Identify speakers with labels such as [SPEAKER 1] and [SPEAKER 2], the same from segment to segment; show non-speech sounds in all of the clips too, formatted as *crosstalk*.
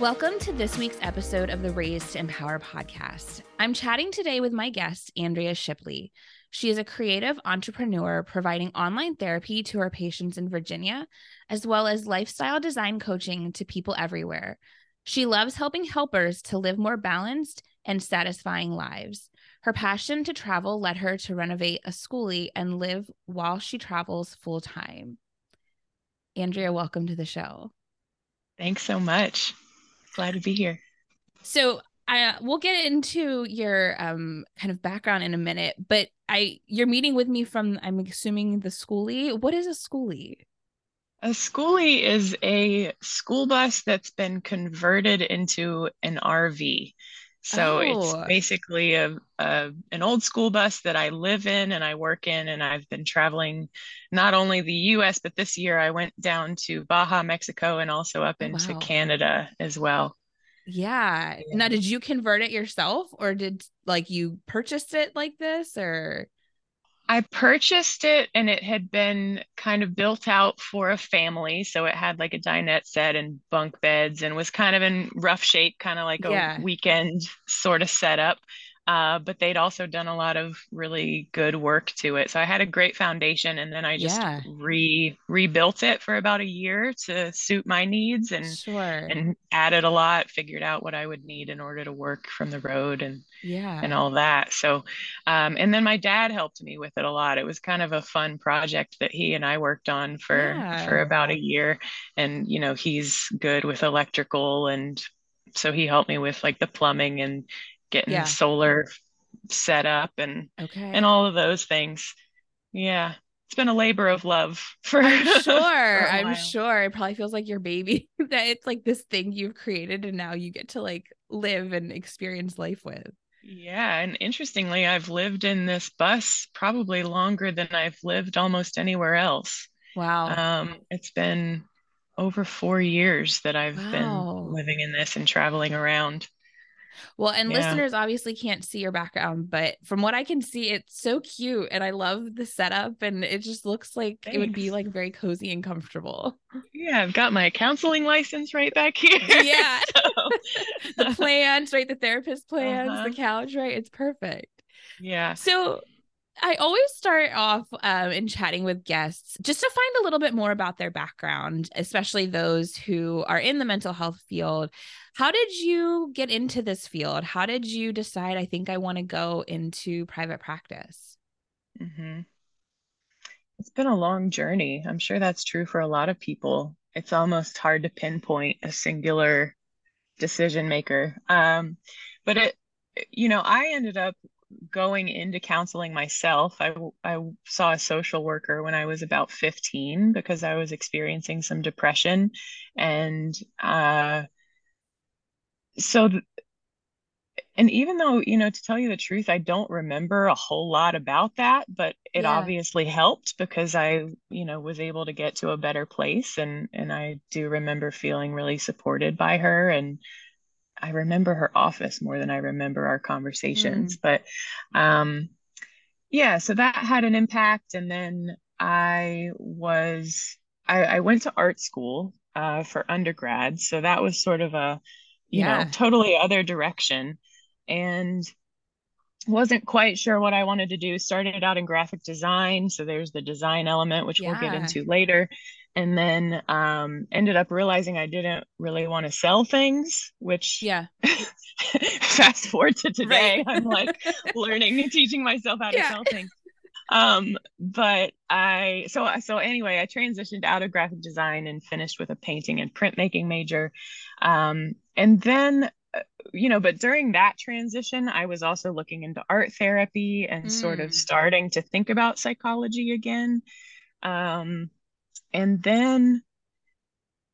[SPEAKER 1] Welcome to this week's episode of the Raised to Empower podcast. I'm chatting today with my guest, Andrea Shipley. She is a creative entrepreneur providing online therapy to her patients in Virginia, as well as lifestyle design coaching to people everywhere. She loves helping helpers to live more balanced and satisfying lives. Her passion to travel led her to renovate a schoolie and live while she travels full time. Andrea, welcome to the show.
[SPEAKER 2] Thanks so much. Glad to be here.
[SPEAKER 1] So I we'll get into your um kind of background in a minute, but I you're meeting with me from I'm assuming the schoolie. What is a schoolie?
[SPEAKER 2] A schoolie is a school bus that's been converted into an RV. So oh. it's basically a, a, an old school bus that I live in and I work in, and I've been traveling not only the U.S. but this year I went down to Baja, Mexico, and also up into wow. Canada as well.
[SPEAKER 1] Yeah. yeah. Now, did you convert it yourself, or did like you purchased it like this, or?
[SPEAKER 2] I purchased it and it had been kind of built out for a family. So it had like a dinette set and bunk beds and was kind of in rough shape, kind of like a yeah. weekend sort of setup. Uh, but they'd also done a lot of really good work to it. So I had a great foundation, and then I just yeah. re rebuilt it for about a year to suit my needs, and
[SPEAKER 1] sure.
[SPEAKER 2] and added a lot, figured out what I would need in order to work from the road, and
[SPEAKER 1] yeah,
[SPEAKER 2] and all that. So, um, and then my dad helped me with it a lot. It was kind of a fun project that he and I worked on for yeah. for about a year, and you know he's good with electrical and so he helped me with like the plumbing and getting yeah. solar set up and
[SPEAKER 1] okay.
[SPEAKER 2] and all of those things. Yeah. It's been a labor of love *laughs* for
[SPEAKER 1] I'm sure. For I'm sure. It probably feels like your baby *laughs* that it's like this thing you've created and now you get to like live and experience life with.
[SPEAKER 2] Yeah, and interestingly, I've lived in this bus probably longer than I've lived almost anywhere else.
[SPEAKER 1] Wow.
[SPEAKER 2] Um, it's been over four years that I've wow. been living in this and traveling around.
[SPEAKER 1] Well, and yeah. listeners obviously can't see your background, but from what I can see, it's so cute and I love the setup and it just looks like Thanks. it would be like very cozy and comfortable.
[SPEAKER 2] Yeah, I've got my counseling license right back here.
[SPEAKER 1] Yeah. *laughs* *laughs* the plans, right? The therapist plans, uh-huh. the couch, right? It's perfect.
[SPEAKER 2] Yeah.
[SPEAKER 1] So I always start off um, in chatting with guests just to find a little bit more about their background, especially those who are in the mental health field. How did you get into this field? How did you decide, I think I want to go into private practice?
[SPEAKER 2] Mm-hmm. It's been a long journey. I'm sure that's true for a lot of people. It's almost hard to pinpoint a singular decision maker. Um, but it, you know, I ended up going into counseling myself. I, I saw a social worker when I was about 15 because I was experiencing some depression. And uh, so, th- and even though, you know, to tell you the truth, I don't remember a whole lot about that, but it yeah. obviously helped because I, you know, was able to get to a better place. And, and I do remember feeling really supported by her and, I remember her office more than I remember our conversations. Mm. But um, yeah, so that had an impact. And then I was, I, I went to art school uh, for undergrad. So that was sort of a, you yeah. know, totally other direction. And wasn't quite sure what I wanted to do. Started out in graphic design. So there's the design element, which yeah. we'll get into later and then um, ended up realizing I didn't really want to sell things, which
[SPEAKER 1] yeah. *laughs*
[SPEAKER 2] fast forward to today, right. I'm like *laughs* learning and teaching myself how to yeah. sell things. Um, but I so so anyway, I transitioned out of graphic design and finished with a painting and printmaking major. Um, and then you know, but during that transition, I was also looking into art therapy and mm. sort of mm. starting to think about psychology again. Um, and then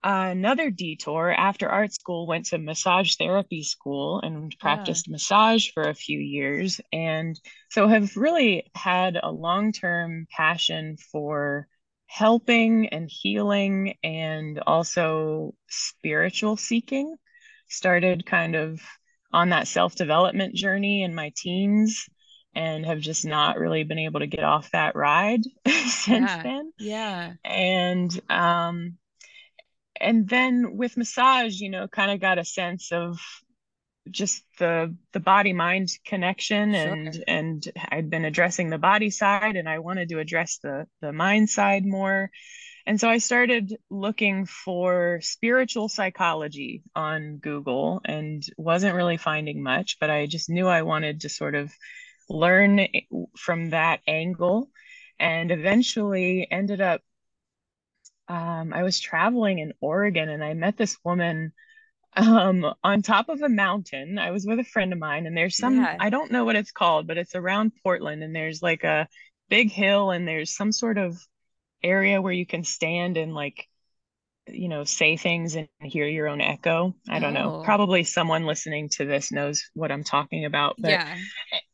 [SPEAKER 2] uh, another detour after art school, went to massage therapy school and practiced yeah. massage for a few years. And so have really had a long term passion for helping and healing and also spiritual seeking started kind of on that self development journey in my teens and have just not really been able to get off that ride *laughs* since
[SPEAKER 3] yeah.
[SPEAKER 2] then.
[SPEAKER 3] Yeah.
[SPEAKER 2] And um and then with massage, you know, kind of got a sense of just the the body mind connection sure. and and I'd been addressing the body side and I wanted to address the the mind side more and so I started looking for spiritual psychology on Google and wasn't really finding much, but I just knew I wanted to sort of learn from that angle and eventually ended up. Um, I was traveling in Oregon and I met this woman um, on top of a mountain. I was with a friend of mine, and there's some, yeah. I don't know what it's called, but it's around Portland, and there's like a big hill, and there's some sort of area where you can stand and like you know say things and hear your own echo i don't oh. know probably someone listening to this knows what i'm talking about but yeah.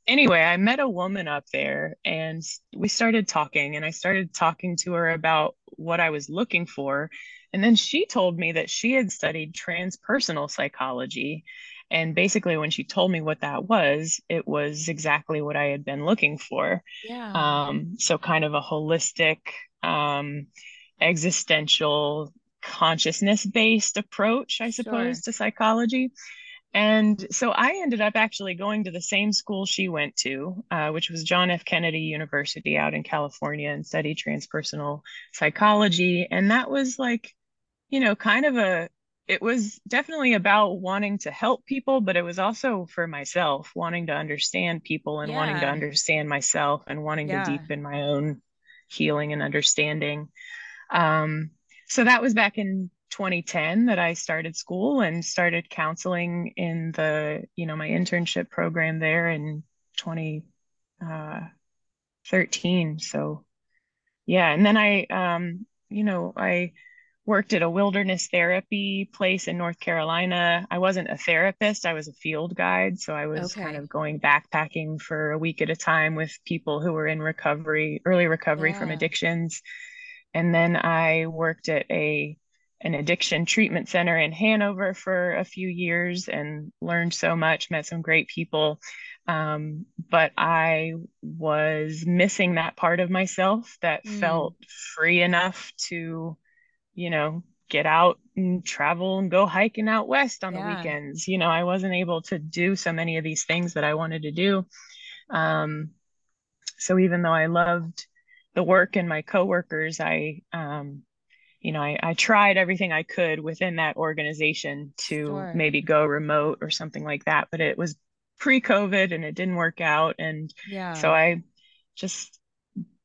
[SPEAKER 2] anyway i met a woman up there and we started talking and i started talking to her about what i was looking for and then she told me that she had studied transpersonal psychology and basically when she told me what that was it was exactly what i had been looking for
[SPEAKER 3] yeah
[SPEAKER 2] um so kind of a holistic um, existential consciousness based approach, I suppose, sure. to psychology. And so I ended up actually going to the same school she went to, uh, which was John F. Kennedy University out in California, and studied transpersonal psychology. And that was like, you know, kind of a, it was definitely about wanting to help people, but it was also for myself, wanting to understand people and yeah. wanting to understand myself and wanting yeah. to deepen my own healing and understanding. Um, so that was back in 2010 that I started school and started counseling in the, you know, my internship program there in 2013. Uh, so, yeah. And then I, um, you know, I worked at a wilderness therapy place in North Carolina. I wasn't a therapist, I was a field guide. So I was okay. kind of going backpacking for a week at a time with people who were in recovery, early recovery yeah. from addictions. And then I worked at a an addiction treatment center in Hanover for a few years and learned so much, met some great people. Um, but I was missing that part of myself that mm. felt free enough to you know, get out and travel and go hiking out west on yeah. the weekends. You know, I wasn't able to do so many of these things that I wanted to do. Um, so even though I loved the work and my coworkers, I, um, you know, I, I tried everything I could within that organization to sure. maybe go remote or something like that, but it was pre-COVID and it didn't work out. And yeah. so I just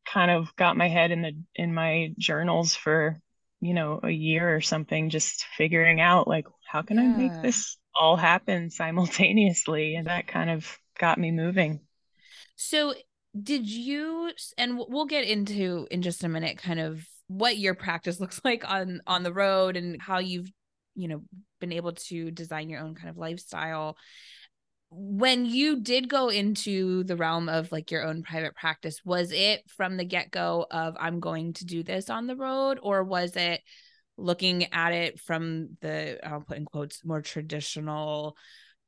[SPEAKER 2] kind of got my head in the in my journals for you know a year or something just figuring out like how can yeah. i make this all happen simultaneously? And that kind of got me moving.
[SPEAKER 3] So did you and we'll get into in just a minute kind of what your practice *laughs* looks like on on the road and how you've you know been able to design your own kind of lifestyle when you did go into the realm of like your own private practice was it from the get-go of i'm going to do this on the road or was it looking at it from the i'll put in quotes more traditional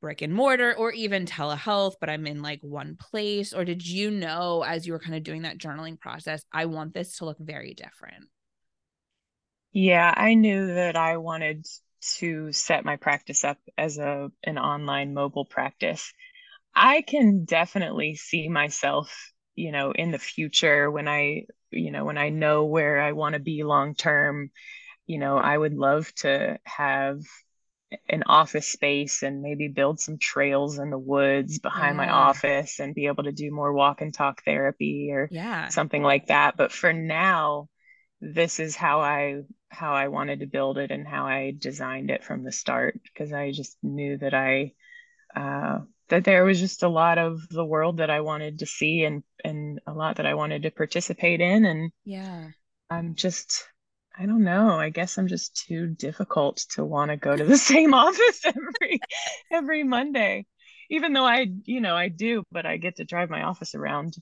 [SPEAKER 3] brick and mortar or even telehealth but i'm in like one place? Or did you know as you were kind of doing that journaling process i want this to look very different
[SPEAKER 2] yeah i knew that i wanted to set my practice up as a an online mobile practice. I can definitely see myself, you know, in the future when I, you know, when I know where I want to be long term, you know, I would love to have an office space and maybe build some trails in the woods behind yeah. my office and be able to do more walk and talk therapy or
[SPEAKER 3] yeah.
[SPEAKER 2] something like that. But for now, this is how I how I wanted to build it and how I designed it from the start because I just knew that I uh, that there was just a lot of the world that I wanted to see and and a lot that I wanted to participate in and
[SPEAKER 1] yeah.
[SPEAKER 2] I'm just I don't know I guess I'm just too difficult to want to go to the *laughs* same office every every Monday. Even though I you know I do but I get to drive my office around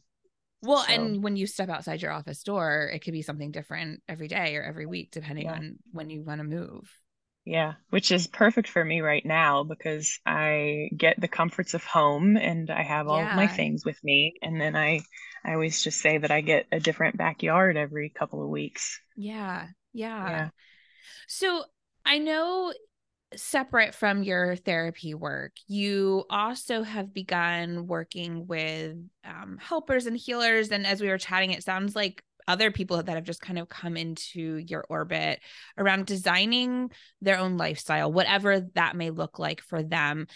[SPEAKER 1] well so. and when you step outside your office door it could be something different every day or every week depending yeah. on when you want to move
[SPEAKER 2] yeah, which is perfect for me right now because I get the comforts of home and I have all yeah. of my things with me. And then I I always just say that I get a different backyard every couple of weeks.
[SPEAKER 1] Yeah. Yeah. Yeah. So I know separate from your therapy work, you also have begun working with um, helpers and healers. And as we were chatting, it sounds like other people that have just kind of come into your orbit around designing their own lifestyle, whatever that may look like for them.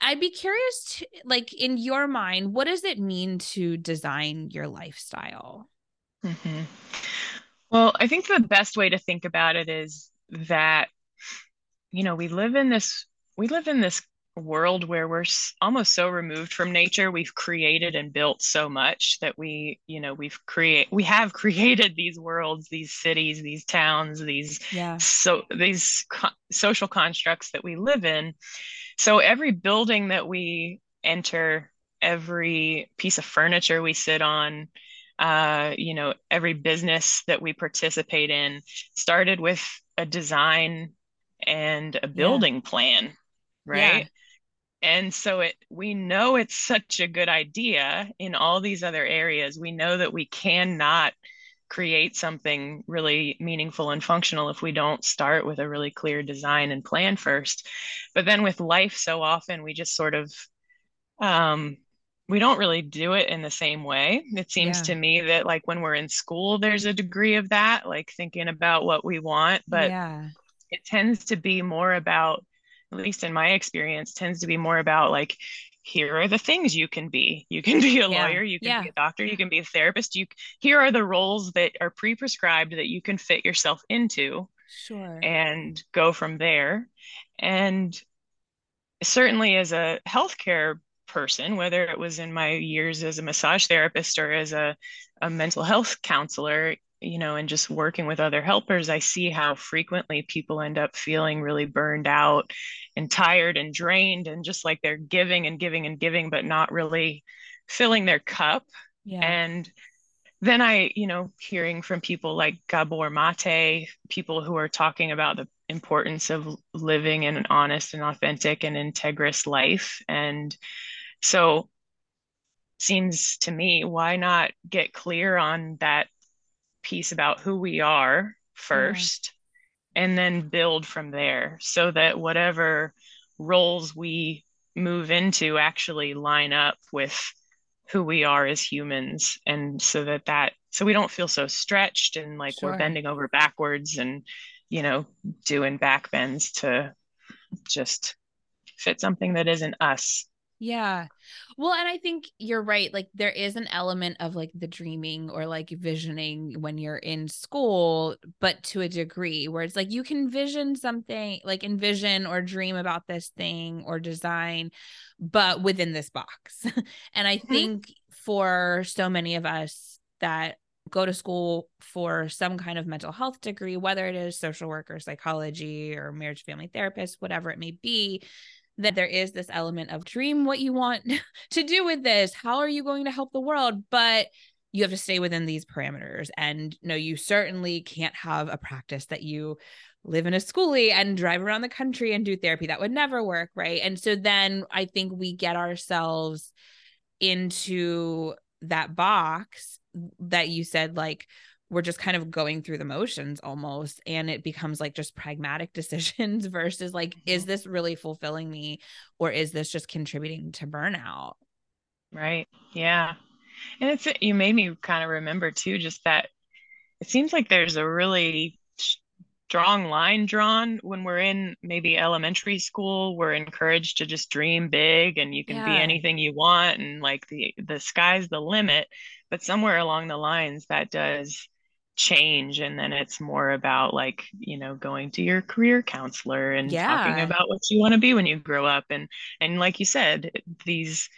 [SPEAKER 1] I'd be curious to like in your mind, what does it mean to design your lifestyle?
[SPEAKER 2] Mm-hmm. Well, I think the best way to think about it is that, you know, we live in this we live in this world where we're almost so removed from nature. We've created and built so much that we you know we've create we have *laughs* created these worlds these cities these towns these yeah. so these co- social constructs that we live in. So every building that we enter every piece of furniture we sit on uh, you know every business that we participate in started with a design and a building yeah. plan right yeah and so it we know it's such a good idea in all these other areas we know that we cannot create something really meaningful and functional if we don't start with a really clear design and plan first but then with life so often we just sort of um we don't really do it in the same way it seems yeah. to me that like when we're in school there's a degree of that like thinking about what we want but yeah. It tends to be more about at least in my experience, tends to be more about like, here are the things you can be. You can be a yeah. lawyer, you can yeah. be a doctor, you can be a therapist. You here are the roles that are pre-prescribed that you can fit yourself into.
[SPEAKER 1] Sure.
[SPEAKER 2] And go from there. And certainly as a healthcare person, whether it was in my years as a massage therapist or as a, a mental health counselor, you know, and just working with other helpers, I see how frequently people end up feeling really burned out and tired and drained and just like they're giving and giving and giving, but not really filling their cup. Yeah. And then I, you know, hearing from people like Gabor Mate, people who are talking about the importance of living an honest and authentic and integrous life. And so seems to me, why not get clear on that piece about who we are first yeah. and then build from there so that whatever roles we move into actually line up with who we are as humans and so that that so we don't feel so stretched and like sure. we're bending over backwards and you know doing back bends to just fit something that isn't us
[SPEAKER 1] yeah. Well, and I think you're right. Like there is an element of like the dreaming or like visioning when you're in school, but to a degree where it's like you can vision something, like envision or dream about this thing or design, but within this box. *laughs* and I mm-hmm. think for so many of us that go to school for some kind of mental health degree, whether it is social work or psychology or marriage family therapist, whatever it may be, that there is this element of dream what you want *laughs* to do with this. How are you going to help the world? But you have to stay within these parameters. And no, you certainly can't have a practice that you live in a schoolie and drive around the country and do therapy. That would never work. Right. And so then I think we get ourselves into that box that you said, like, we're just kind of going through the motions almost and it becomes like just pragmatic *laughs* decisions versus like mm-hmm. is this really fulfilling me or is this just contributing to burnout
[SPEAKER 2] right yeah and it's you made me kind of remember too just that it seems like there's a really strong line drawn when we're in maybe elementary school we're encouraged to just dream big and you can yeah. be anything you want and like the the sky's the limit but somewhere along the lines that does change and then it's more about like you know going to your career counselor and yeah. talking about what you want to be when you grow up and and like you said these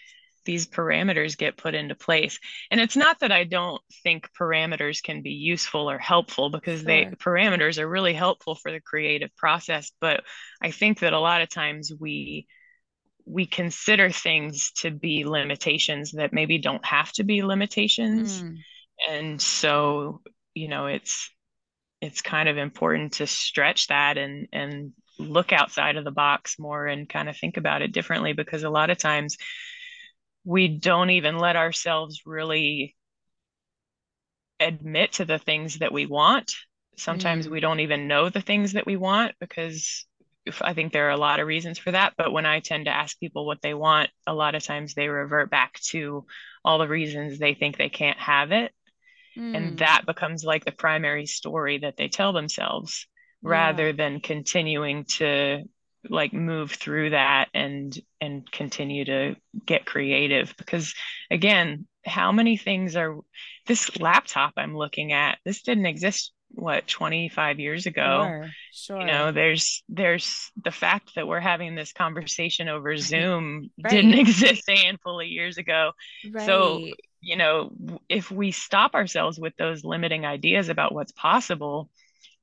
[SPEAKER 2] these parameters get put into place and it's not that i don't think parameters can be useful or helpful because sure. they parameters are really helpful for the creative process but i think that a lot of times we we consider things to be limitations that maybe don't have to be limitations mm. and so you know it's it's kind of important to stretch that and and look outside of the box more and kind of think about it differently because a lot of times we don't even let ourselves really admit to the things that we want sometimes mm. we don't even know the things that we want because I think there are a lot of reasons for that. But when I tend to ask people what they want, a lot of times they revert back to all the reasons they think they can't have it. Mm. And that becomes like the primary story that they tell themselves yeah. rather than continuing to like move through that and and continue to get creative because again how many things are this laptop i'm looking at this didn't exist what 25 years ago sure, sure. you know there's there's the fact that we're having this conversation over *laughs* zoom right. didn't *laughs* exist a handful of years ago right. so you know if we stop ourselves with those limiting ideas about what's possible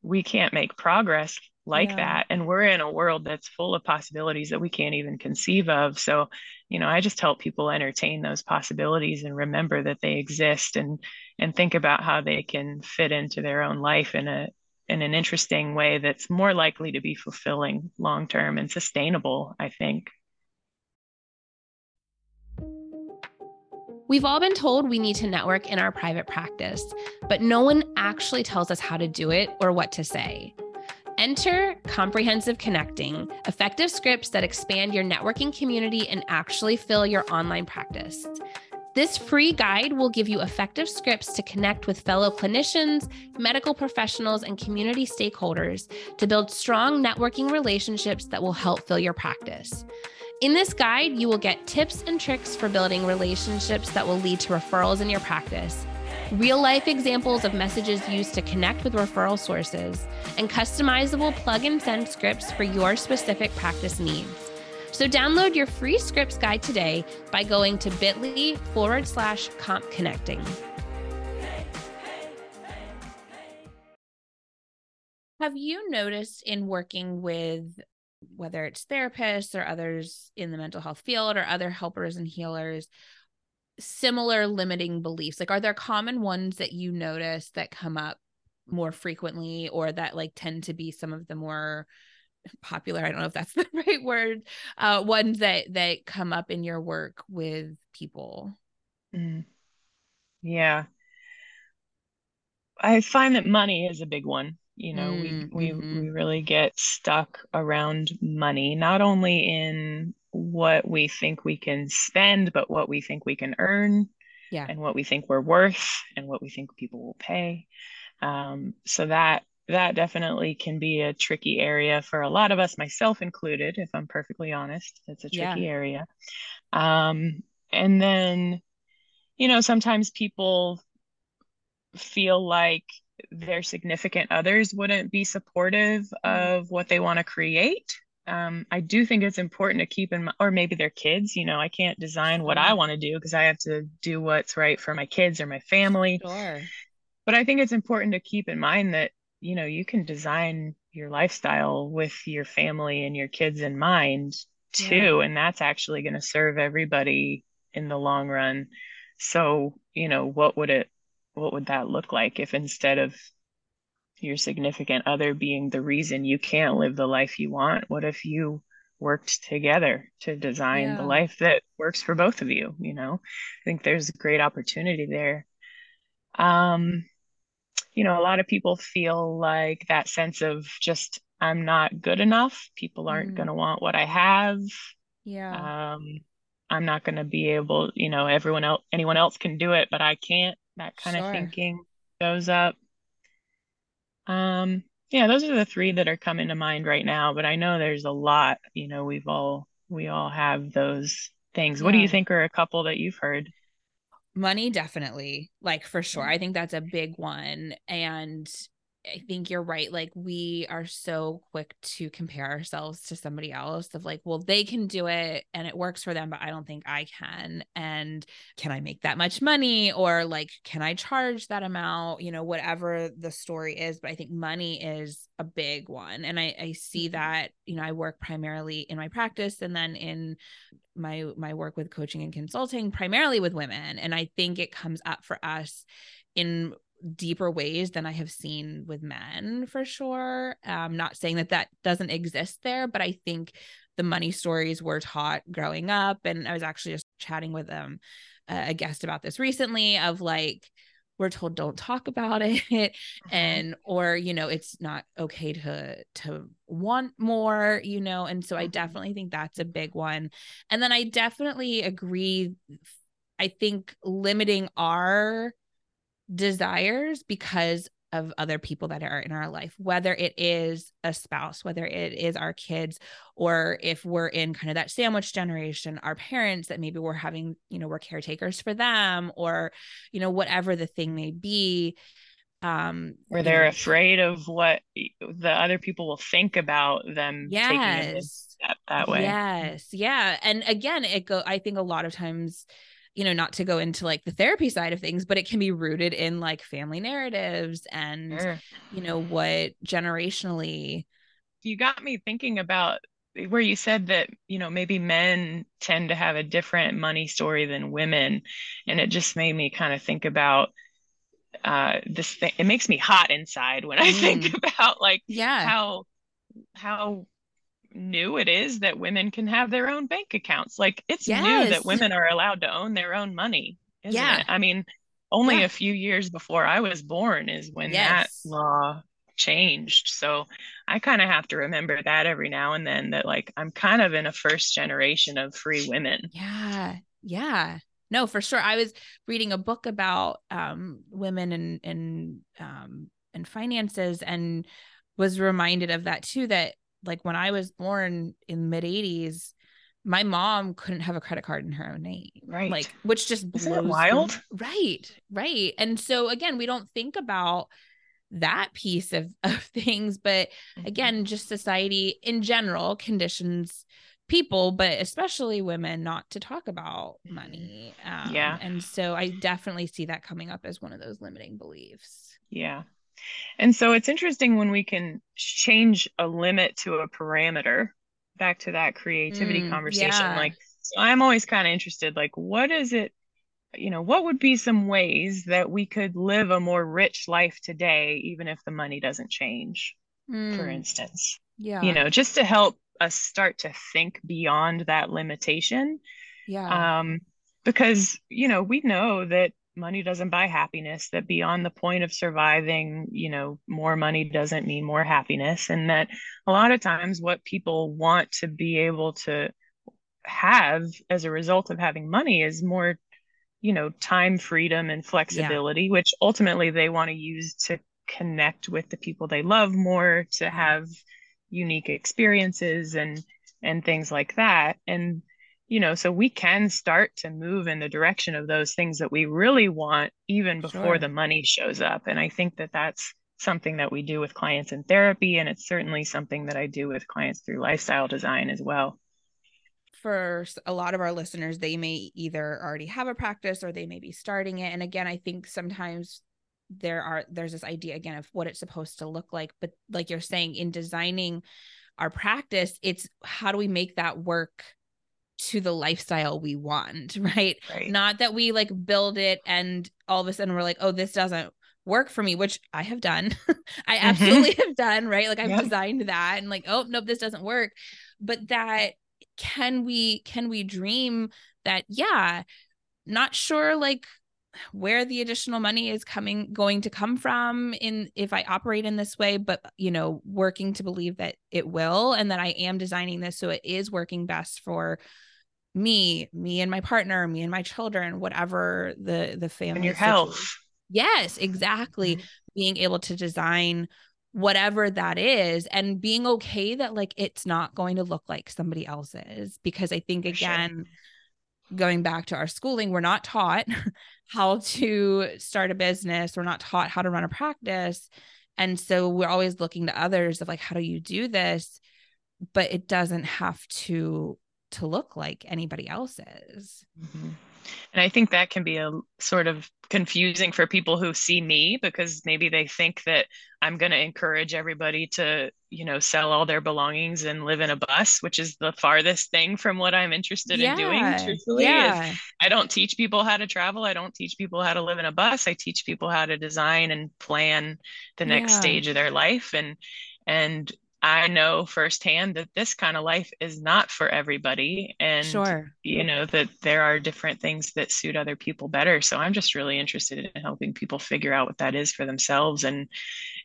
[SPEAKER 2] we can't make progress like yeah. that and we're in a world that's full of possibilities that we can't even conceive of so you know i just help people entertain those possibilities and remember that they exist and and think about how they can fit into their own life in a in an interesting way that's more likely to be fulfilling long term and sustainable i think
[SPEAKER 1] We've all been told we need to network in our private practice, but no one actually tells us how to do it or what to say. Enter Comprehensive Connecting, effective scripts that expand your networking community and actually fill your online practice. This free guide will give you effective scripts to connect with fellow clinicians, medical professionals, and community stakeholders to build strong networking relationships that will help fill your practice. In this guide, you will get tips and tricks for building relationships that will lead to referrals in your practice real life examples of messages used to connect with referral sources, and customizable plug and send scripts for your specific practice needs. So download your free scripts guide today by going to bit.ly forward slash comp connecting. Have you noticed in working with whether it's therapists or others in the mental health field or other helpers and healers, similar limiting beliefs? Like, are there common ones that you notice that come up more frequently or that like tend to be some of the more popular i don't know if that's *laughs* the right word uh ones that that come up in your work with people
[SPEAKER 2] mm. yeah i find that money is a big one you know mm, we we mm-hmm. we really get stuck around money not only in what we think we can spend, but what we think we can earn, yeah, and what we think we're worth, and what we think people will pay. Um, so that that definitely can be a tricky area for a lot of us, myself included. If I'm perfectly honest, it's a tricky yeah. area. Um, and then, you know, sometimes people feel like their significant others wouldn't be supportive mm. of what they want to create um, I do think it's important to keep in mind, or maybe their kids, you know, I can't design what I want to do because I have to do what's right for my kids or my family. Sure. But I think it's important to keep in mind that, you know, you can design your lifestyle with your family and your kids in mind too. Yeah. And that's actually going to serve everybody in the long run. So, you know, what would it, what would that look like if instead of your significant other being the reason you can't live the life you want? What if you worked together to design yeah. the life that works for both of you you know? I think there's a great opportunity there. Um you know a lot of people feel like that sense of just i'm not good enough. People aren't mm. going to want what i have.
[SPEAKER 1] Yeah.
[SPEAKER 2] Um i'm not going to be able you know everyone else anyone else can do it but i can't that kind sure. of thinking goes up um, yeah, those are the three that are coming to mind right now, but I know there's a lot, you know, we've all we all have those things. Yeah. What do you think are a couple that you've heard?
[SPEAKER 1] money definitely like for sure i think that's a big one and I think you're right. Like we are so quick to compare ourselves to somebody else of like, well, they can do it and it works for them, but I don't think I can. And can I make that much money? Or like, can I charge that amount? You know, whatever the story is. But I think money is a big one. And I, I see mm-hmm. that, you know, I work primarily in my practice and then in my my work with coaching and consulting primarily with women and i think it comes up for us in deeper ways than I have seen with men for sure. I'm not saying that that doesn't exist there, but I think the money stories were taught growing up. And I was actually just chatting with um, a guest about this recently of like, we're told don't talk about *laughs* it uh-huh. and or you know it's not okay to to want more you know and so i mm-hmm. definitely think that's a big one and then i definitely agree i think limiting our desires because of other people that are in our life, whether it is a spouse, whether it is our kids, or if we're in kind of that sandwich generation, our parents that maybe we're having, you know, we're caretakers for them, or, you know, whatever the thing may be. Um,
[SPEAKER 2] or they're know, afraid of what the other people will think about them
[SPEAKER 1] yes.
[SPEAKER 2] taking a step that way.
[SPEAKER 1] Yes. Yeah. And again, it go, I think a lot of times, you know, not to go into like the therapy side of things, but it can be rooted in like family narratives and, sure. you know, what generationally.
[SPEAKER 2] You got me thinking about where you said that, you know, maybe men tend to have a different money story than women. And it just made me kind of think about uh this thing it makes me hot inside when i *laughs* mm. think about like
[SPEAKER 1] yeah
[SPEAKER 2] how how new it is that women can have their own bank accounts. Like it's yes. new that women are allowed to own their own money. yeah. It? I mean, only yeah. a few years before I was born is when yes. that law changed. So I kind of have to remember that every now and then that like I'm kind of in a first generation of free women.
[SPEAKER 1] Yeah. Yeah. No, for sure. I was reading a book about um, women and and um, and finances and was reminded of that too that like when I was born in mid 80s, my mom couldn't have a credit card in her own name.
[SPEAKER 2] Right.
[SPEAKER 1] Like, which just
[SPEAKER 2] blows wild.
[SPEAKER 1] Right. Right. And so again, we don't think about that piece of, *laughs* of things, but mm-hmm. again, just society in general conditions people, but especially women, not to talk about money.
[SPEAKER 2] Um, yeah.
[SPEAKER 1] And so I definitely see that coming up as one of those limiting beliefs.
[SPEAKER 2] Yeah. And so it's interesting when we can change a limit to a parameter back to that creativity mm, conversation. Yeah. Like, so I'm always kind of interested, like, what is it, you know, what would be some ways that we could live a more rich life today, even if the money doesn't change, mm. for instance?
[SPEAKER 1] Yeah.
[SPEAKER 2] You know, just to help us start to think beyond that limitation.
[SPEAKER 1] Yeah.
[SPEAKER 2] Um, because, you know, we know that money doesn't buy happiness that beyond the point of surviving you know more money doesn't mean more happiness and that a lot of times what people want to be able to have as a result of having money is more you know time freedom and flexibility yeah. which ultimately they want to use to connect with the people they love more to mm-hmm. have unique experiences and and things like that and you know so we can start to move in the direction of those things that we really want even before sure. the money shows up. And i think that that's something that we do with clients in therapy and it's certainly something that i do with clients through lifestyle design as well.
[SPEAKER 1] For a lot of our listeners they may either already have a practice or they may be starting it. And again i think sometimes there are there's this idea again of what it's supposed to look like. But like you're saying in designing our practice it's how do we make that work to the lifestyle we want, *laughs* right? right? Not that we like build it and all of a sudden we're like, oh, this doesn't work for me, which I have done. *laughs* I mm-hmm. absolutely have done, right? Like I've yep. designed that and like, oh, nope, this doesn't work. But that can we can we dream that yeah, not sure like where the additional money is coming going to come from in if I operate in this way but you know working to believe that it will and that I am designing this so it is working best for me me and my partner me and my children whatever the the family
[SPEAKER 2] and your health
[SPEAKER 1] yes exactly mm-hmm. being able to design whatever that is and being okay that like it's not going to look like somebody else's because i think again sure. going back to our schooling we're not taught *laughs* how to start a business. We're not taught how to run a practice. And so we're always looking to others of like how do you do this? But it doesn't have to to look like anybody else's.
[SPEAKER 2] Mm-hmm. And I think that can be a sort of confusing for people who see me because maybe they think that I'm going to encourage everybody to, you know, sell all their belongings and live in a bus, which is the farthest thing from what I'm interested yeah. in doing. Truthfully, yeah. I don't teach people how to travel. I don't teach people how to live in a bus. I teach people how to design and plan the next yeah. stage of their life. And and I know firsthand that this kind of life is not for everybody. And, sure. you know, that there are different things that suit other people better. So I'm just really interested in helping people figure out what that is for themselves and,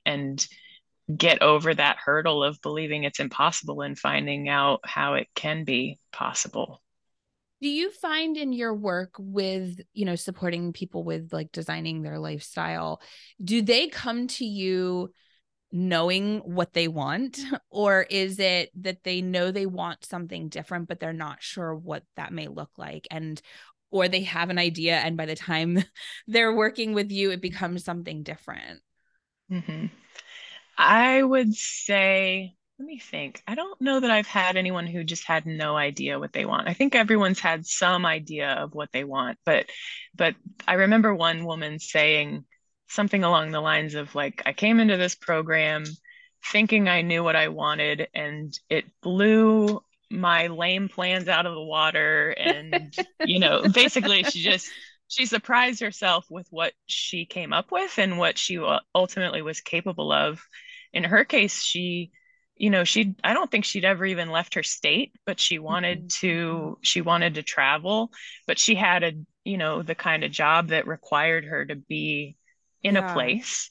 [SPEAKER 2] and, get over that hurdle of believing it's impossible and finding out how it can be possible
[SPEAKER 1] do you find in your work with you know supporting people with like designing their lifestyle do they come to you knowing what they want *laughs* or is it that they know they want something different but they're not sure what that may look like and or they have an idea and by the time *laughs* they're working with you it becomes something different
[SPEAKER 2] mm-hmm. i would say let me think i don't know that i've had anyone who just had no idea what they want i think everyone's had some idea of what they want but but i remember one woman saying something along the lines of like I came into this program thinking I knew what I wanted and it blew my lame plans out of the water. And you know *laughs* basically she just she surprised herself with what she came up with and what she ultimately was capable of. In her case she you know she i don't think she'd ever even left her state but she wanted mm-hmm. to she wanted to travel. But she had a you know the kind of job that required her to be in yeah. a place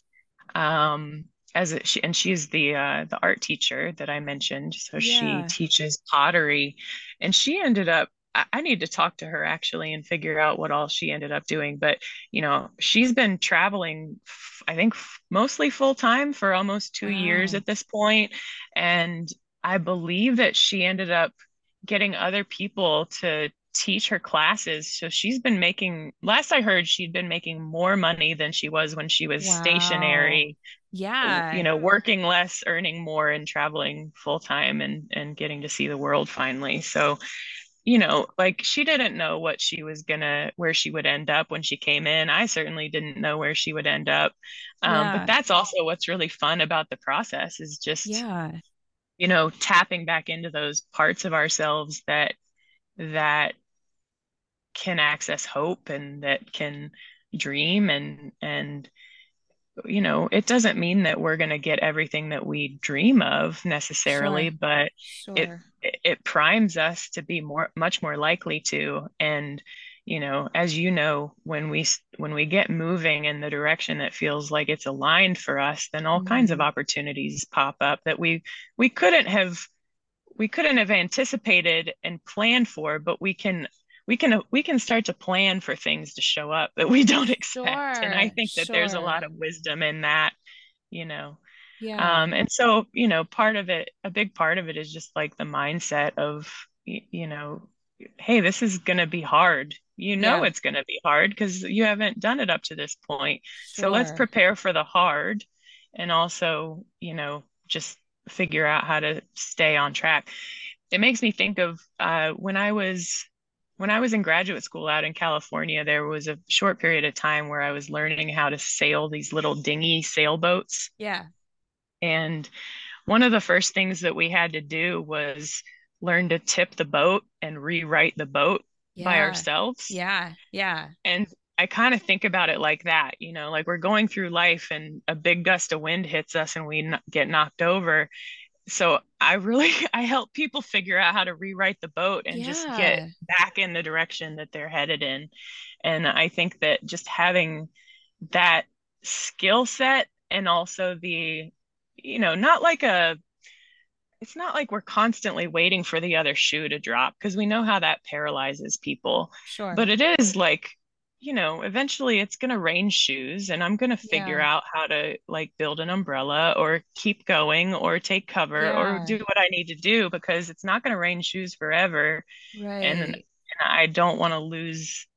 [SPEAKER 2] um as a, she, and she's the uh, the art teacher that I mentioned. So yeah. she teaches pottery, and she ended up. I, I need to talk to her actually and figure out what all she ended up doing. But you know, she's been traveling. I think mostly full time for almost two wow. years at this point, and I believe that she ended up getting other people to teach her classes. So she's been making, last I heard, she'd been making more money than she was when she was wow. stationary.
[SPEAKER 1] Yeah.
[SPEAKER 2] You know, working less, earning more, and traveling full time and, and getting to see the world finally. So, you know, like she didn't know what she was gonna, where she would end up when she came in. I certainly didn't know where she would end up. Um, yeah. But that's also what's really fun about the process is just,
[SPEAKER 1] yeah
[SPEAKER 2] you know tapping back into those parts of ourselves that that can access hope and that can dream and and you know it doesn't mean that we're going to get everything that we dream of necessarily sure. but sure. it it primes us to be more much more likely to and you know as you know when we when we get moving in the direction that feels like it's aligned for us then all mm-hmm. kinds of mm-hmm. opportunities pop up that we we couldn't have we couldn't have anticipated and planned for but we can we can we can start to plan for things to show up that we *laughs* don't expect sure, and i think that sure. there's a lot of wisdom in that you know yeah um and so you know part of it a big part of it is just like the mindset of you know hey this is going to be hard you know yeah. it's going to be hard because you haven't done it up to this point sure. so let's prepare for the hard and also you know just figure out how to stay on track it makes me think of uh, when i was when I was in graduate school out in California, there was a short period of time where I was learning how to sail these little dinghy sailboats.
[SPEAKER 1] Yeah.
[SPEAKER 2] And one of the first things that we had to do was learn to tip the boat and rewrite the boat yeah. by ourselves.
[SPEAKER 1] Yeah. Yeah.
[SPEAKER 2] And I kind of think about it like that, you know, like we're going through life and a big gust of wind hits us and we get knocked over so I really *laughs* I help people figure out how to rewrite the boat and yeah. just get back in the direction that they're headed in. And I think that just having that skill set and also the you know, not like a it's not like we're constantly waiting for the other shoe to drop because we know how that paralyzes people.
[SPEAKER 1] Sure.
[SPEAKER 2] But it is like you know, eventually it's going to rain shoes and I'm going to figure yeah. out how to like build an umbrella or keep going or take cover yeah. or do what I need to do because it's not going to rain shoes forever.
[SPEAKER 1] Right.
[SPEAKER 2] And, and I don't want to lose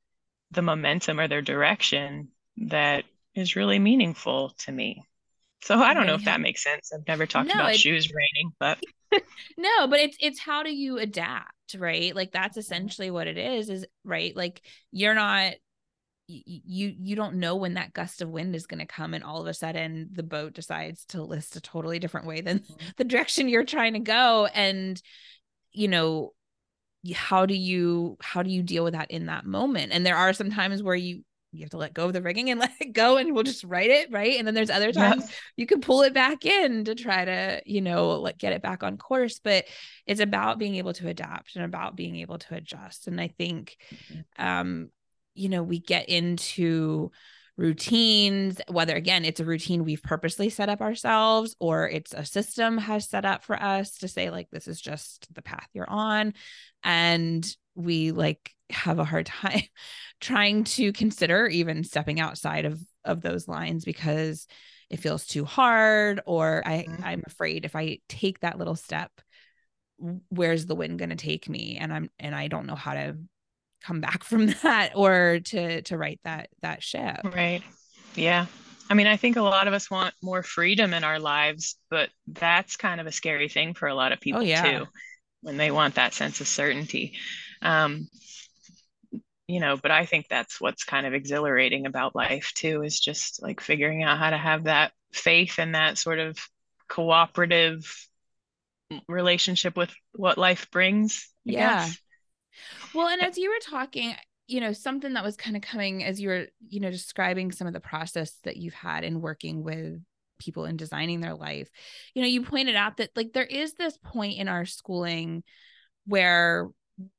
[SPEAKER 2] the momentum or their direction that is really meaningful to me. So I don't know if that makes sense. I've never talked no, about shoes raining, but *laughs*
[SPEAKER 1] no, but it's it's how do you adapt, right? Like that's mm-hmm. essentially what it is is right? Like you're not you you don't know when that gust of wind is going to come and all of a sudden the boat decides to list a totally different way than mm-hmm. *laughs* the direction you're trying to go. And you know how do you how do you deal with that in that moment? And there are some times where you you have to let go of the rigging and *laughs* let it go and we'll just write it right? And then there's other times you can pull it back in to try to you know like get it back on course. But it's about being able to adapt and about being able to adjust. And i think mm-hmm. um you know we get into routines whether again it's a routine we've purposely set up ourselves or it's a system has set up for us to say like this is just the path you're on and we like have a hard *laughs* time trying to consider even stepping outside of of those lines because it feels too hard or i mm-hmm. i'm afraid if i take that little step where's the wind going to take me and i'm and i don't know how to come back from *laughs* that or to to right that that ship.
[SPEAKER 2] Right. Yeah. I mean i think a lot of us want more freedom in our lives but that's kind of a scary thing for a lot of oh, people oh, yeah. too when they want that sense of certainty. Um, you know but i think that's what's kind of exhilarating about life too is just like figuring out how to have that faith and that sort of cooperative relationship with what life brings I yeah. guess.
[SPEAKER 1] Well and as you were talking you know something that was kind of coming as you were you know describing some of the process that you've had in working with people in designing their life you know you pointed out that like there is this point in our schooling where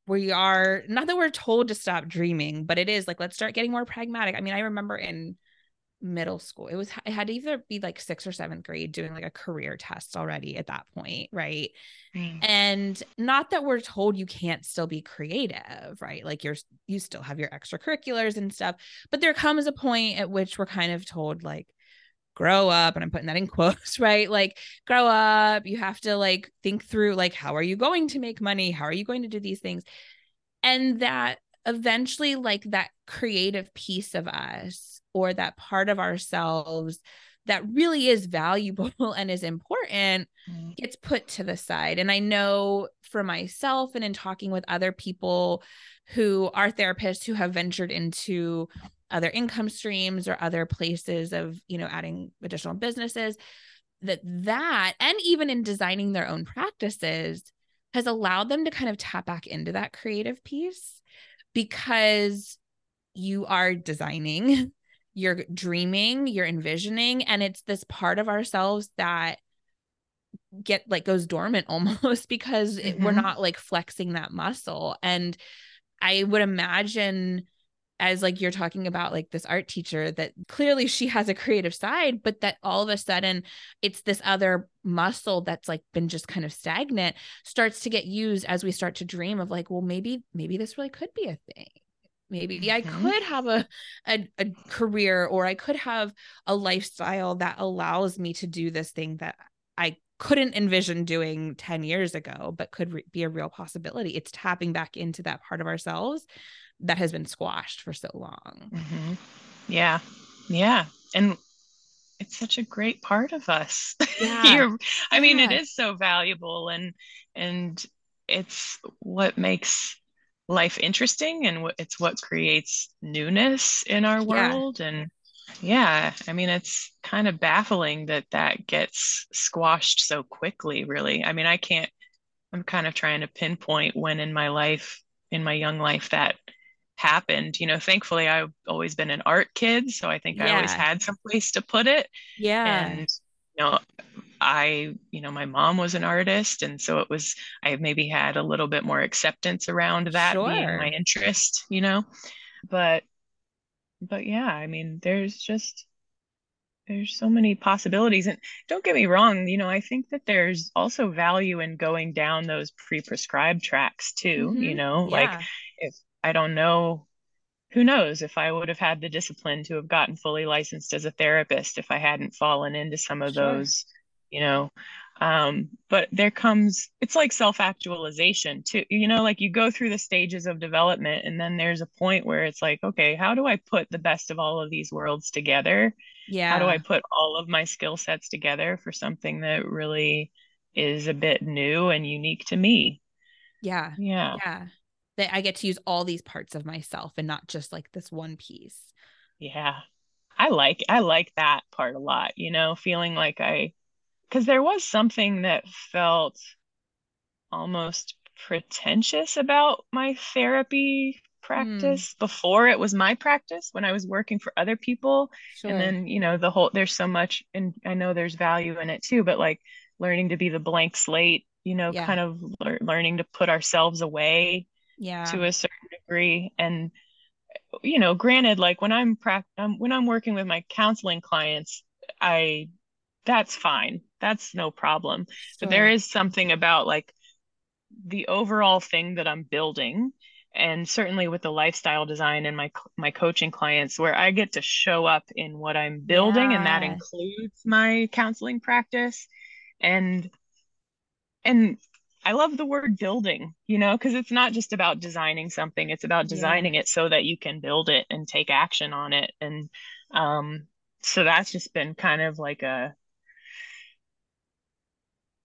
[SPEAKER 1] we are not that we're told to stop dreaming, but it is like let's start getting more pragmatic. I mean, I remember in middle school, it was it had to either be like sixth or seventh grade doing like a career test already at that point, right? And not that we're told you can't still be creative, right? Like you're you still have your extracurriculars and stuff, but there comes a point at which we're kind of told like grow up and i'm putting that in *laughs* quotes right like grow up you have to like think through like how are you going to make money how are you going to do these things and that eventually like that creative piece of us or that part of ourselves that really is valuable *laughs* and is important mm. gets put to the side and i know for myself and in talking with other people who are therapists who have ventured into other income streams or other places of you know adding additional businesses that that and even in designing their own practices has allowed them to kind of tap back into that creative piece because you are designing *laughs* you're dreaming you're envisioning and it's this part of ourselves that get like goes dormant *laughs* almost because mm-hmm. it, we're mm-hmm. not like flexing that muscle and i would imagine as like you're talking about like this art teacher that clearly she has a creative side but that all of a sudden it's this other muscle that's like been just kind of stagnant starts to get used as we start to dream of like well maybe maybe this really could be a thing maybe mm-hmm. i could have a, a, a career or i could have a lifestyle that allows me to do this thing that i couldn't envision doing 10 years ago but could re- be a real possibility it's tapping back into that part of ourselves that has been squashed for so long.
[SPEAKER 2] Mm-hmm. Yeah. Yeah. And it's such a great part of us. *laughs* Yeah. I mean, yeah. it is so valuable and, and it's what makes life interesting and it's what creates newness in our world. Yeah. And yeah, I mean, it's kind of baffling that that gets squashed so quickly, really. I mean, I can't, I'm kind of trying to pinpoint when in my life, in my young life, that happened you know thankfully i've always been an art kid so i think yeah. i always had some place to put it
[SPEAKER 1] yeah
[SPEAKER 2] and you know i you know my mom was an artist and so it was i maybe had a little bit more acceptance around that sure. being my interest you know but but yeah i mean there's just there's so many possibilities and don't get me wrong you know i think that there's also value in going down those pre-prescribed tracks too mm-hmm. you know yeah. like if I don't know who knows if I would have had the discipline to have gotten fully licensed as a therapist if I hadn't fallen into some of sure. those, you know, um but there comes it's like self-actualization too you know like you go through the stages of development and then there's a point where it's like okay how do i put the best of all of these worlds together?
[SPEAKER 1] Yeah
[SPEAKER 2] how do i put all of my skill sets together for something that really is a bit new and unique to me?
[SPEAKER 1] Yeah.
[SPEAKER 2] Yeah.
[SPEAKER 1] Yeah. That i get to use all these parts of myself and not just like this one piece.
[SPEAKER 2] Yeah. I like i like that part a lot you know feeling like i because there was something that felt almost pretentious about my therapy practice mm. before it was my practice when I was working for other people. Sure. And then, you know, the whole there's so much and I know there's value in it too, but like learning to be the blank slate, you know, yeah. kind of le- learning to put ourselves away
[SPEAKER 1] yeah.
[SPEAKER 2] to a certain degree and you know, granted like when I'm pra- um, when I'm working with my counseling clients, I that's fine. That's no problem. Sure. But there is something about like the overall thing that I'm building and certainly with the lifestyle design and my my coaching clients where I get to show up in what I'm building yeah. and that includes my counseling practice and and I love the word building, you know, because it's not just about designing something, it's about designing yeah. it so that you can build it and take action on it. And um, so that's just been kind of like a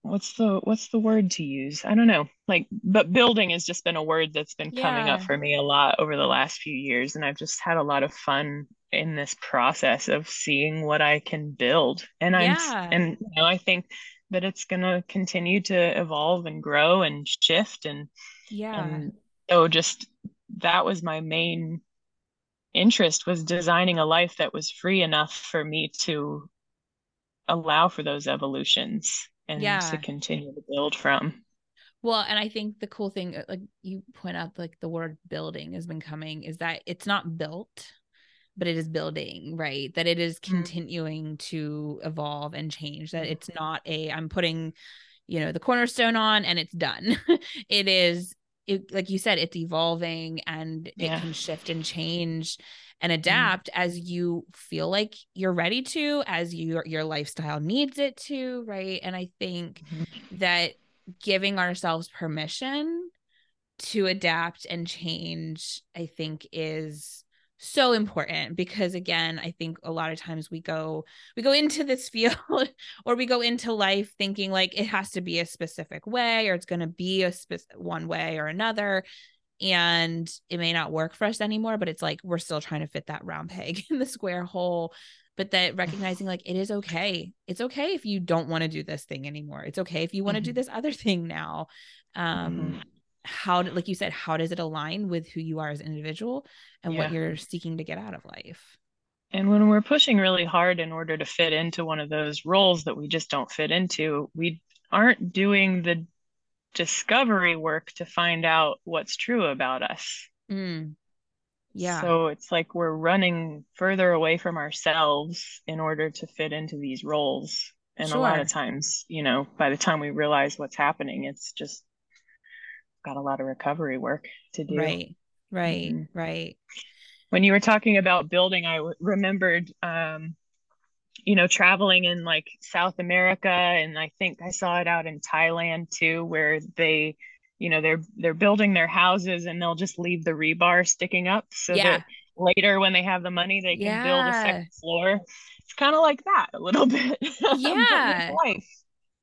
[SPEAKER 2] what's the what's the word to use? I don't know. Like but building has just been a word that's been yeah. coming up for me a lot over the last few years and i've just had a lot of fun in this process of seeing what i can build. And i'm and you know i think that it's going to continue to evolve and grow and shift and
[SPEAKER 1] yeah. and
[SPEAKER 2] so just that was my main interest was designing a life that was free enough for me to allow for those evolutions and yeah. to continue to build from.
[SPEAKER 1] Well, and I think the cool thing, uh, like you point out, like the word building has been coming, is that it's not built, but it is building, right? That it is mm-hmm. continuing mm-hmm. to evolve and change. That it's not a, I'm putting, you know, the cornerstone on and it's done. *laughs* it is, it, like you said, it's evolving and yeah. it can shift and change and mm-hmm. adapt mm. as you feel like you're ready to as your your lifestyle needs it to right and i think mm-hmm. that giving ourselves permission to adapt and change i think is so important because again i think a lot of times we go we go into this *laughs* field or we go into life thinking like it has to be a specific way or it's going to be a specific one way or another and it may not work for us anymore but it's like we're still trying to fit that round peg *laughs* in the square hole but that recognizing like it is okay it's okay if you don't want to do this thing anymore it's okay if you want to mm-hmm. do this other thing now um mm-hmm. how like you said how does it align with who you are as an individual and yeah. what you're seeking to get out of life
[SPEAKER 2] and when we're pushing really hard in order to fit into one of those roles that we just don't fit into we aren't doing the discovery work to find out what's true about us.
[SPEAKER 1] Mm. Yeah.
[SPEAKER 2] So it's like we're running further away from ourselves in order to fit into these roles. And sure. a lot of times, you know, by the time we realize what's happening, it's just got a lot of recovery work to do.
[SPEAKER 1] Right. Right. Mm-hmm. Right.
[SPEAKER 2] When you were talking about building, I w- remembered um, you know traveling in like south america and i think i saw it out in thailand too where they you know they're they're building their houses and they'll just leave the rebar sticking up so yeah. that later when they have the money they can yeah. build a second floor. It's kind of like that a little *laughs* bit. *laughs*
[SPEAKER 1] Yeah. life.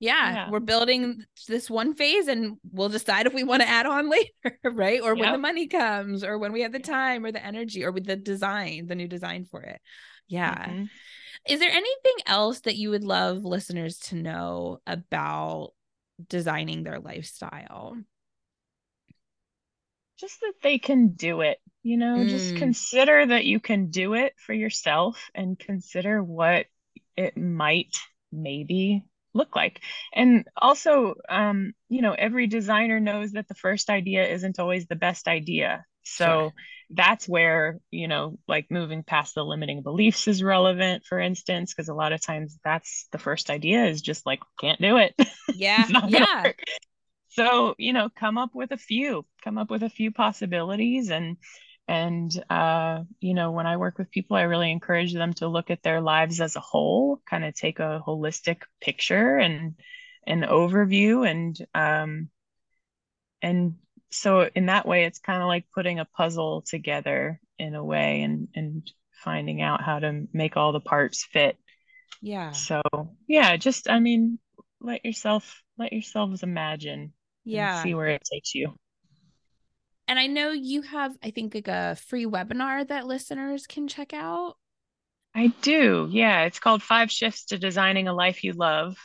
[SPEAKER 1] Yeah, yeah, we're building this one phase and we'll decide if we want to add on *laughs* later right? Or yep. when the money comes or when we have the time or the energy or with the design the new design for it. Yeah. Mm-hmm. Is there anything else that you would love listeners to know about designing their lifestyle?
[SPEAKER 2] Just that they can do it, you know, mm. just consider that you can do it for yourself and consider what it might maybe look like. And also, um, you know, every designer knows that the first idea isn't always the best idea. So sure that's where you know like moving past the limiting beliefs is relevant for instance because a lot of times that's the first idea is just like can't do it. *laughs*
[SPEAKER 1] Yeah yeah.
[SPEAKER 2] so you know come up with a few come up with a few possibilities and and uh you know when i work with people i really encourage them to look at their lives as a whole kind of take a holistic picture and an overview and um and so in that way it's kind of like putting a puzzle together in a way and and finding out how to make all the parts fit.
[SPEAKER 1] Yeah.
[SPEAKER 2] So yeah just i mean let yourself let yourselves imagine yeah. see where it takes you.
[SPEAKER 1] And i know you have i think like a free webinar that listeners can check out.
[SPEAKER 2] I do yeah. It's called five shifts to designing a life you love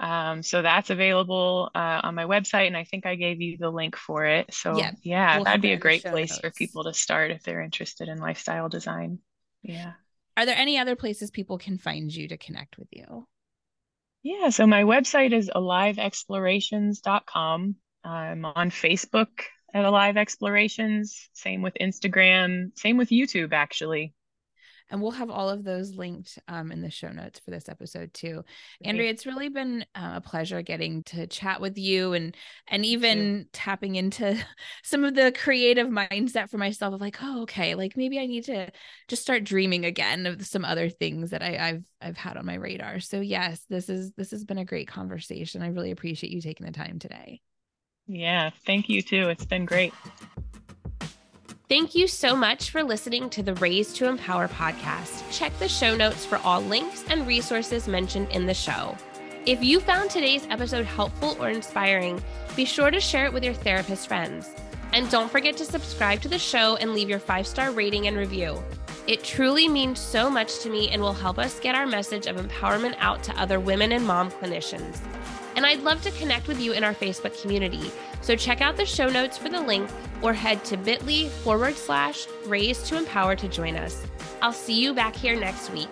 [SPEAKER 2] um, so that's available uh, on my website, and I think I gave you the link for it. So yeah, yeah we'll that'd be a great place notes. for people to start if they're interested in lifestyle design. Yeah.
[SPEAKER 1] Are there any other places people can find you to connect with you?
[SPEAKER 2] Yeah, so my website is aliveexplorations.com. I'm on Facebook at Alive Explorations, same with Instagram, same with YouTube, actually
[SPEAKER 1] and we'll have all of those linked um, in the show notes for this episode too. Great. Andrea, it's really been uh, a pleasure getting to chat with you and and even tapping into *laughs* some of the creative mindset for myself of like, oh, okay, like maybe I need to just start dreaming again of some other things that I, I've I've had on my radar. So yes, this is this has been a great conversation. I really appreciate you taking the time today.
[SPEAKER 2] Yeah, thank you too. It's been great.
[SPEAKER 3] Thank you so much for listening to the Raised to Empower podcast. Check the show notes for all links and resources mentioned in the show. If you found today's episode helpful or inspiring, be sure to share it with your therapist friends. And don't forget to subscribe to the show and leave your five star rating and review. It truly means so much to me and will help us get our message of empowerment out to other women and mom clinicians. And I'd love to connect with you in our Facebook community. So check out the show notes for the link or head to bit.ly forward slash raised to empower to join us. I'll see you back here next week.